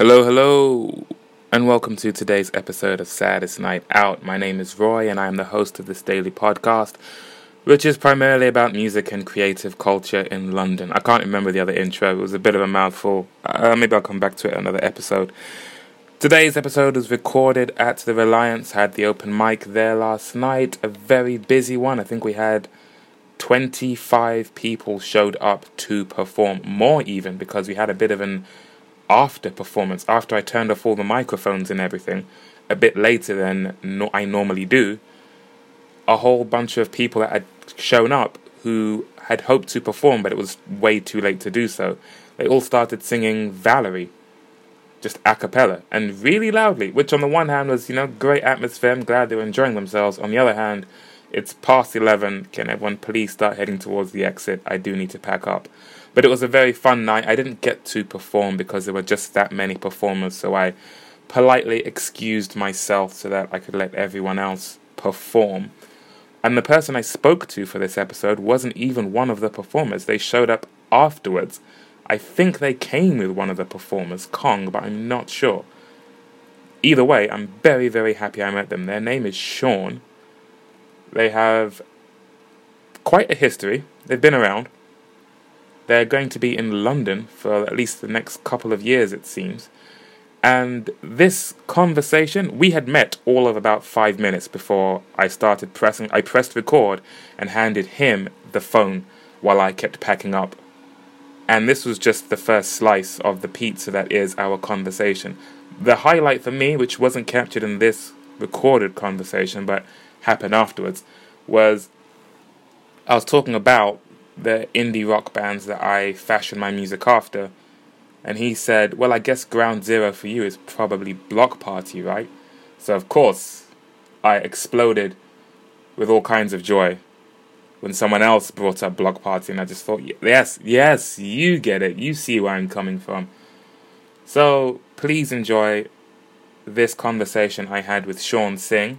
Hello, hello, and welcome to today's episode of Saddest Night Out. My name is Roy, and I am the host of this daily podcast, which is primarily about music and creative culture in London. I can't remember the other intro, it was a bit of a mouthful. Uh, maybe I'll come back to it another episode. Today's episode was recorded at the Reliance, had the open mic there last night, a very busy one. I think we had 25 people showed up to perform, more even, because we had a bit of an after performance, after I turned off all the microphones and everything, a bit later than no- I normally do, a whole bunch of people that had shown up who had hoped to perform, but it was way too late to do so. They all started singing Valerie, just a cappella, and really loudly, which on the one hand was, you know, great atmosphere. I'm glad they were enjoying themselves. On the other hand, it's past 11. Can everyone please start heading towards the exit? I do need to pack up. But it was a very fun night. I didn't get to perform because there were just that many performers, so I politely excused myself so that I could let everyone else perform. And the person I spoke to for this episode wasn't even one of the performers. They showed up afterwards. I think they came with one of the performers, Kong, but I'm not sure. Either way, I'm very, very happy I met them. Their name is Sean. They have quite a history. They've been around. They're going to be in London for at least the next couple of years, it seems. And this conversation, we had met all of about five minutes before I started pressing. I pressed record and handed him the phone while I kept packing up. And this was just the first slice of the pizza that is our conversation. The highlight for me, which wasn't captured in this recorded conversation but happened afterwards, was I was talking about the indie rock bands that I fashioned my music after. And he said, Well, I guess ground zero for you is probably Bloc Party, right? So, of course, I exploded with all kinds of joy when someone else brought up Bloc Party, and I just thought, Yes, yes, you get it. You see where I'm coming from. So, please enjoy this conversation I had with Sean Singh,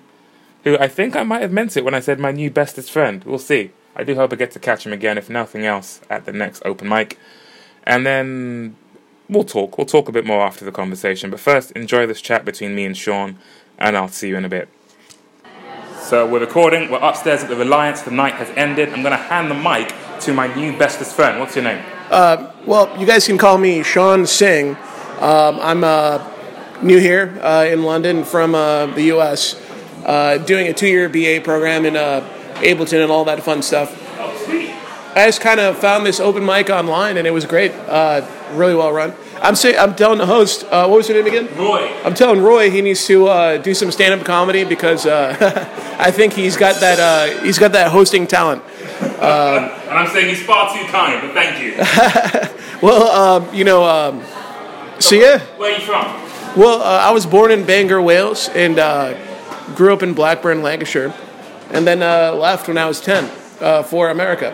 who I think I might have meant it when I said my new bestest friend. We'll see. I do hope I get to catch him again, if nothing else, at the next open mic. And then we'll talk. We'll talk a bit more after the conversation. But first, enjoy this chat between me and Sean, and I'll see you in a bit. So we're recording. We're upstairs at the Reliance. The night has ended. I'm going to hand the mic to my new bestest friend. What's your name? Uh, well, you guys can call me Sean Singh. Um, I'm uh, new here uh, in London from uh, the U.S. Uh, doing a two-year BA program in uh, Ableton and all that fun stuff. Oh, sweet. I just kind of found this open mic online and it was great. Uh, really well run. I'm say, I'm telling the host, uh, what was your name again? Roy. I'm telling Roy he needs to uh, do some stand-up comedy because uh, I think he's got that uh, he's got that hosting talent. and I'm saying he's far too kind, but thank you. Well, um, you know, um, so yeah. Where are you from? Well, uh, I was born in Bangor, Wales, and uh, grew up in Blackburn, Lancashire, and then uh, left when I was 10 uh, for America.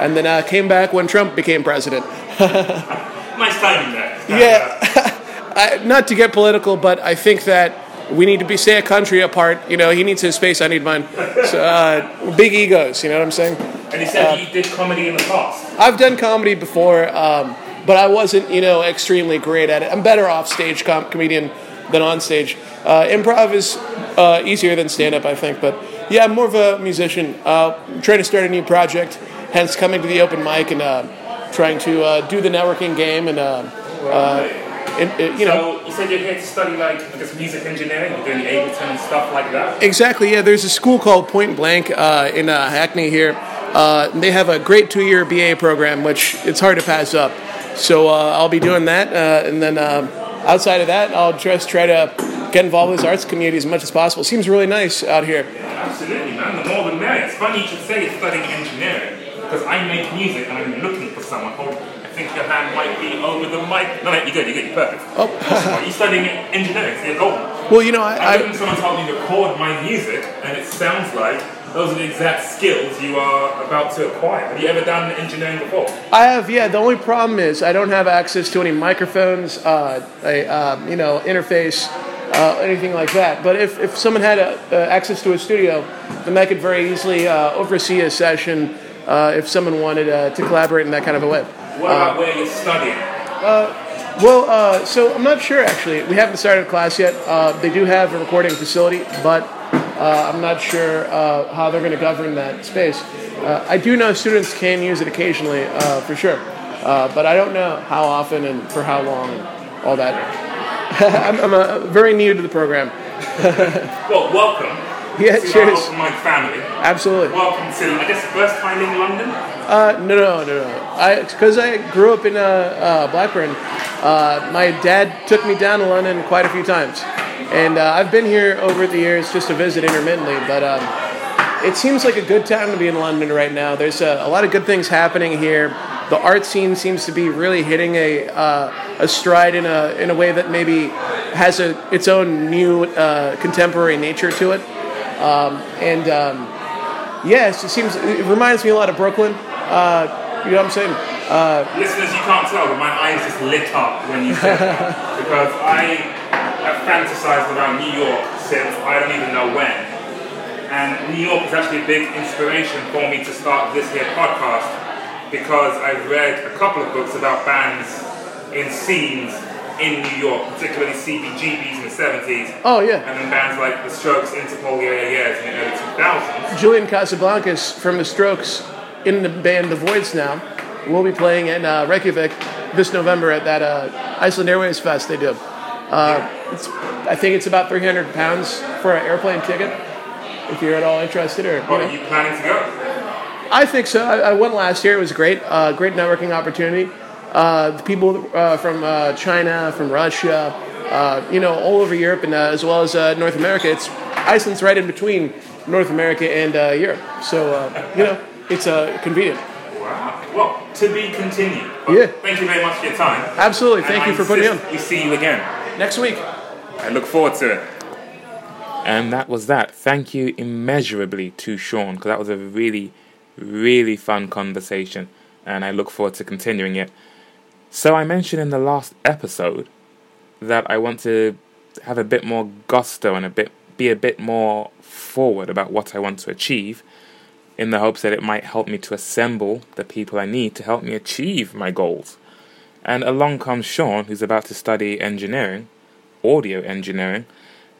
And then uh, came back when Trump became president. Nice timing there. Yeah, I, not to get political, but I think that we need to be stay a country apart. You know, he needs his space, I need mine. So, uh, big egos, you know what I'm saying? And he said he did comedy in the past. I've done comedy before, um, but I wasn't, you know, extremely great at it. I'm better off stage com- comedian than on stage. Uh, improv is uh, easier than stand up, I think. But yeah, I'm more of a musician. Uh, trying to start a new project, hence coming to the open mic and uh, trying to uh, do the networking game and, uh, uh, you know. So you said you're here to study like I guess music engineering, you're doing Ableton and stuff like that. Exactly. Yeah, there's a school called Point Blank uh, in uh, Hackney here. Uh, they have a great two-year BA program, which it's hard to pass up. So uh, I'll be doing that, uh, and then um outside of that, I'll just try to get involved with this arts community as much as possible. Seems really nice out here. Absolutely, man. The more the merrier. It's funny you should say you're studying engineering because I make music and I'm looking for someone. Hold, I think your hand might be over the mic. No, no, you're good. You're good. You're perfect. Oh. Are you studying engineering? So you're golden. Well, you know, I, looking I someone to help me to record my music, and it sounds like those are the exact skills you are about to acquire. Have you ever done engineering before? I have. Yeah, the only problem is I don't have access to any microphones, uh, a uh, you know interface, uh, anything like that. But if, if someone had a, uh, access to a studio, then I could very easily uh, oversee a session uh, if someone wanted uh, to collaborate in that kind of a way. What about where you're studying? Well, uh, so I'm not sure actually. We haven't started class yet. Uh, they do have a recording facility, but uh, I'm not sure uh, how they're going to govern that space. Uh, I do know students can use it occasionally, uh, for sure, but I don't know how often and for how long and all that. I'm, I'm very new to the program. well, welcome. Yeah, to cheers. My family. Absolutely. Welcome to, I guess, first time in London? Uh, no, no, no, no. I because I grew up in uh, uh, Blackburn. Uh, my dad took me down to London quite a few times, and uh, I've been here over the years just to visit intermittently. But um, it seems like a good time to be in London right now. There's a, a, lot of good things happening here. The art scene seems to be really hitting a uh, a stride in a in a way that maybe has a its own new contemporary nature to it. Um, and um, yes, it seems it reminds me a lot of Brooklyn. Uh, you know what I'm saying? Uh, Listeners, you can't tell, but my eyes just lit up when you said that because I have fantasized about New York since I don't even know when. And New York is actually a big inspiration for me to start this here podcast because I've read a couple of books about bands in scenes in New York, particularly CBGBs in the 70s. Oh, yeah. And then bands like The Strokes, Interpol, Yeah Yeah Yeahs in the early 2000s. Julian Casablancas from The Strokes in the band The Voidz now will be playing in uh, Reykjavik this November at that uh, Iceland Airwaves Fest they do. Uh, I think it's about 300 pounds for an airplane ticket if you're at all interested. Or, what, are you planning to go? I think so. I, I went last year. It was great. Uh, great networking opportunity. Uh, the people uh, from uh, China, from Russia, uh, you know, all over Europe and uh, as well as North America. It's Iceland's right in between North America and Europe, so you know it's convenient. Wow. Well, to be continued. yeah. Thank you very much for your time. Absolutely. Thank and you I for putting on. We see you again next week. I look forward to it. And that was that. Thank you immeasurably to Sean because that was a really, really fun conversation, and I look forward to continuing it. So I mentioned in the last episode that I want to have a bit more gusto and a bit be a bit more forward about what I want to achieve in the hopes that it might help me to assemble the people I need to help me achieve my goals. And along comes Sean, who's about to study engineering, audio engineering,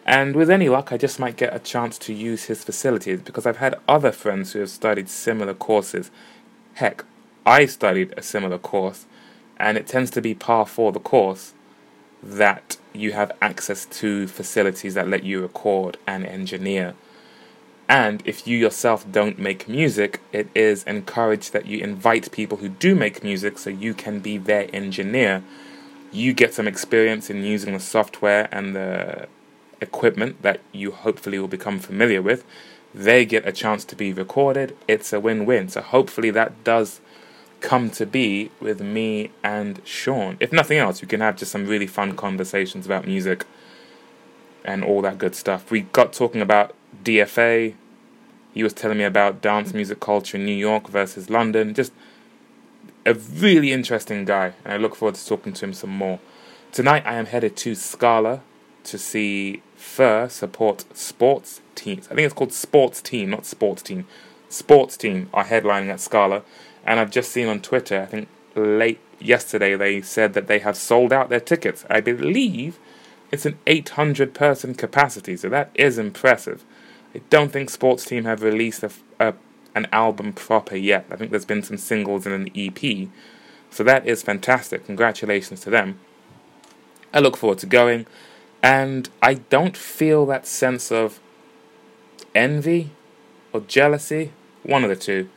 and with any luck, I just might get a chance to use his facilities because I've had other friends who have studied similar courses. Heck, I studied a similar course and it tends to be par for the course that you have access to facilities that let you record and engineer. And if you yourself don't make music, it is encouraged that you invite people who do make music so you can be their engineer. You get some experience in using the software and the equipment that you hopefully will become familiar with. They get a chance to be recorded. It's a win win. So hopefully that does come to be with me and Sean. If nothing else, we can have just some really fun conversations about music and all that good stuff. We got talking about DFA. He was telling me about dance music culture in New York versus London. Just a really interesting guy, and I look forward to talking to him some more. Tonight, I am headed to Scala to see Fur support sports teams. I think it's called Sports Team, not Sports Team. Sports Team are headlining at Scala. And I've just seen on Twitter, I think late yesterday, they said that they have sold out their tickets. I believe it's an 800 person capacity, so that is impressive. I don't think Sports Team have released a, a, an album proper yet. I think there's been some singles and an EP, so that is fantastic. Congratulations to them. I look forward to going, and I don't feel that sense of envy or jealousy, one of the two.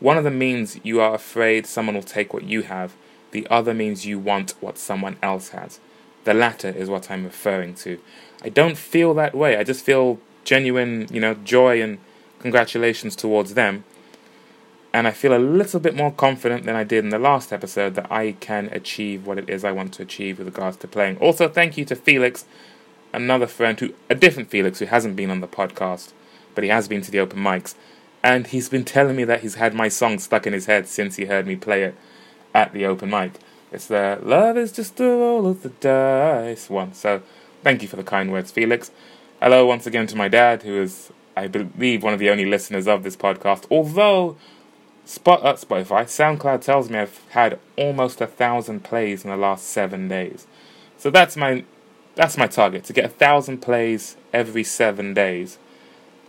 One of them means you are afraid someone will take what you have, the other means you want what someone else has. The latter is what I'm referring to. I don't feel that way. I just feel genuine, you know, joy and congratulations towards them. And I feel a little bit more confident than I did in the last episode that I can achieve what it is I want to achieve with regards to playing. Also, thank you to Felix, another friend who, a different Felix who hasn't been on the podcast, but he has been to the open mics and he's been telling me that he's had my song stuck in his head since he heard me play it at the open mic. It's the Love is just a roll of the dice one. So thank you for the kind words, Felix. Hello once again to my dad, who is, I believe, one of the only listeners of this podcast. Although Spot uh, Spotify, SoundCloud tells me I've had almost a thousand plays in the last seven days. So that's my that's my target to get a thousand plays every seven days.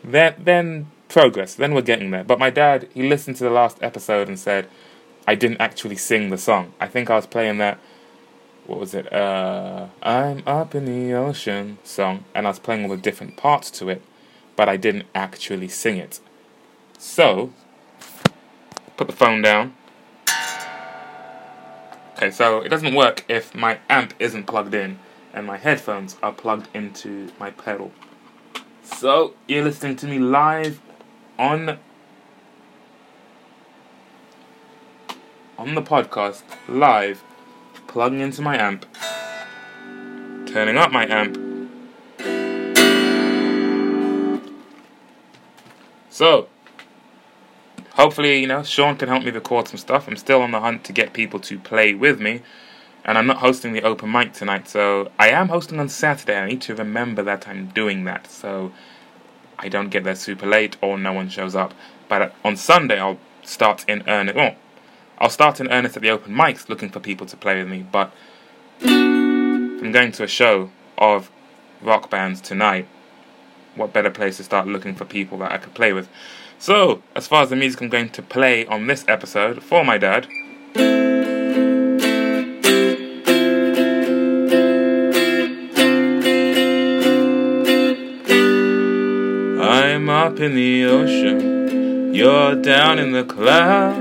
Then then progress. Then we're getting there. But my dad, he listened to the last episode and said I didn't actually sing the song. I think I was playing that what was it? Uh, I'm up in the ocean song, and I was playing all the different parts to it, but I didn't actually sing it. So, put the phone down. Okay, so it doesn't work if my amp isn't plugged in and my headphones are plugged into my pedal. So, you're listening to me live on on the podcast live plugging into my amp. Turning up my amp. So hopefully you know Sean can help me record some stuff. I'm still on the hunt to get people to play with me. And I'm not hosting the open mic tonight so I am hosting on Saturday. I need to remember that I'm doing that. So I don't get there super late or no one shows up. But on Sunday, I'll start in earnest. Well, I'll start in earnest at the open mics looking for people to play with me. But I'm going to a show of rock bands tonight. What better place to start looking for people that I could play with? So, as far as the music I'm going to play on this episode for my dad. I'm up in the ocean, you're down in the clouds.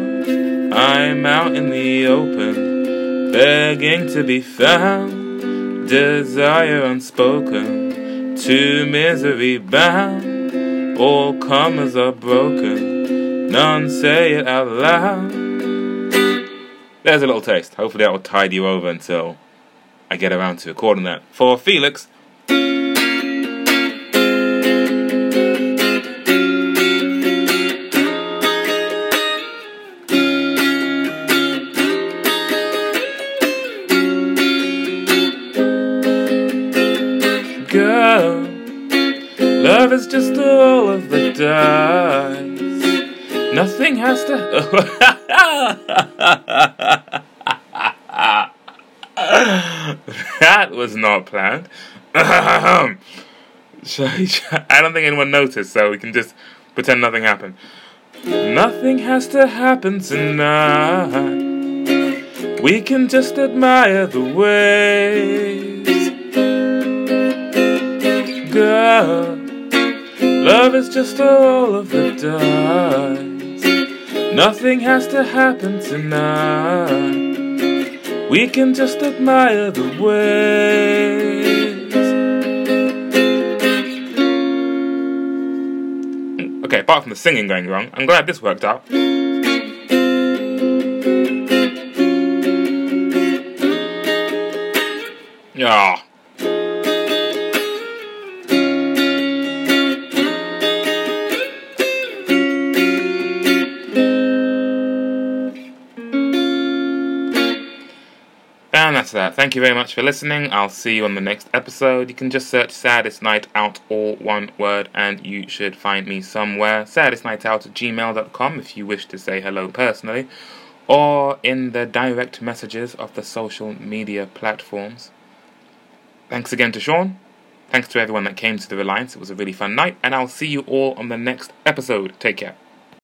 I'm out in the open, begging to be found. Desire unspoken, to misery bound. All comers are broken, none say it out loud. There's a little taste. Hopefully, that will tide you over until I get around to recording that. For Felix, just a roll of the dice. Nothing has to. that was not planned. I don't think anyone noticed, so we can just pretend nothing happened. Nothing has to happen tonight. We can just admire the waves girl. Love is just a roll of the dice. Nothing has to happen tonight. We can just admire the waves. Okay, apart from the singing going wrong, I'm glad this worked out. Yeah. And that's that. Thank you very much for listening. I'll see you on the next episode. You can just search Saddest Night Out, all one word, and you should find me somewhere. Saddestnightout at gmail.com if you wish to say hello personally, or in the direct messages of the social media platforms. Thanks again to Sean. Thanks to everyone that came to the Reliance. It was a really fun night, and I'll see you all on the next episode. Take care.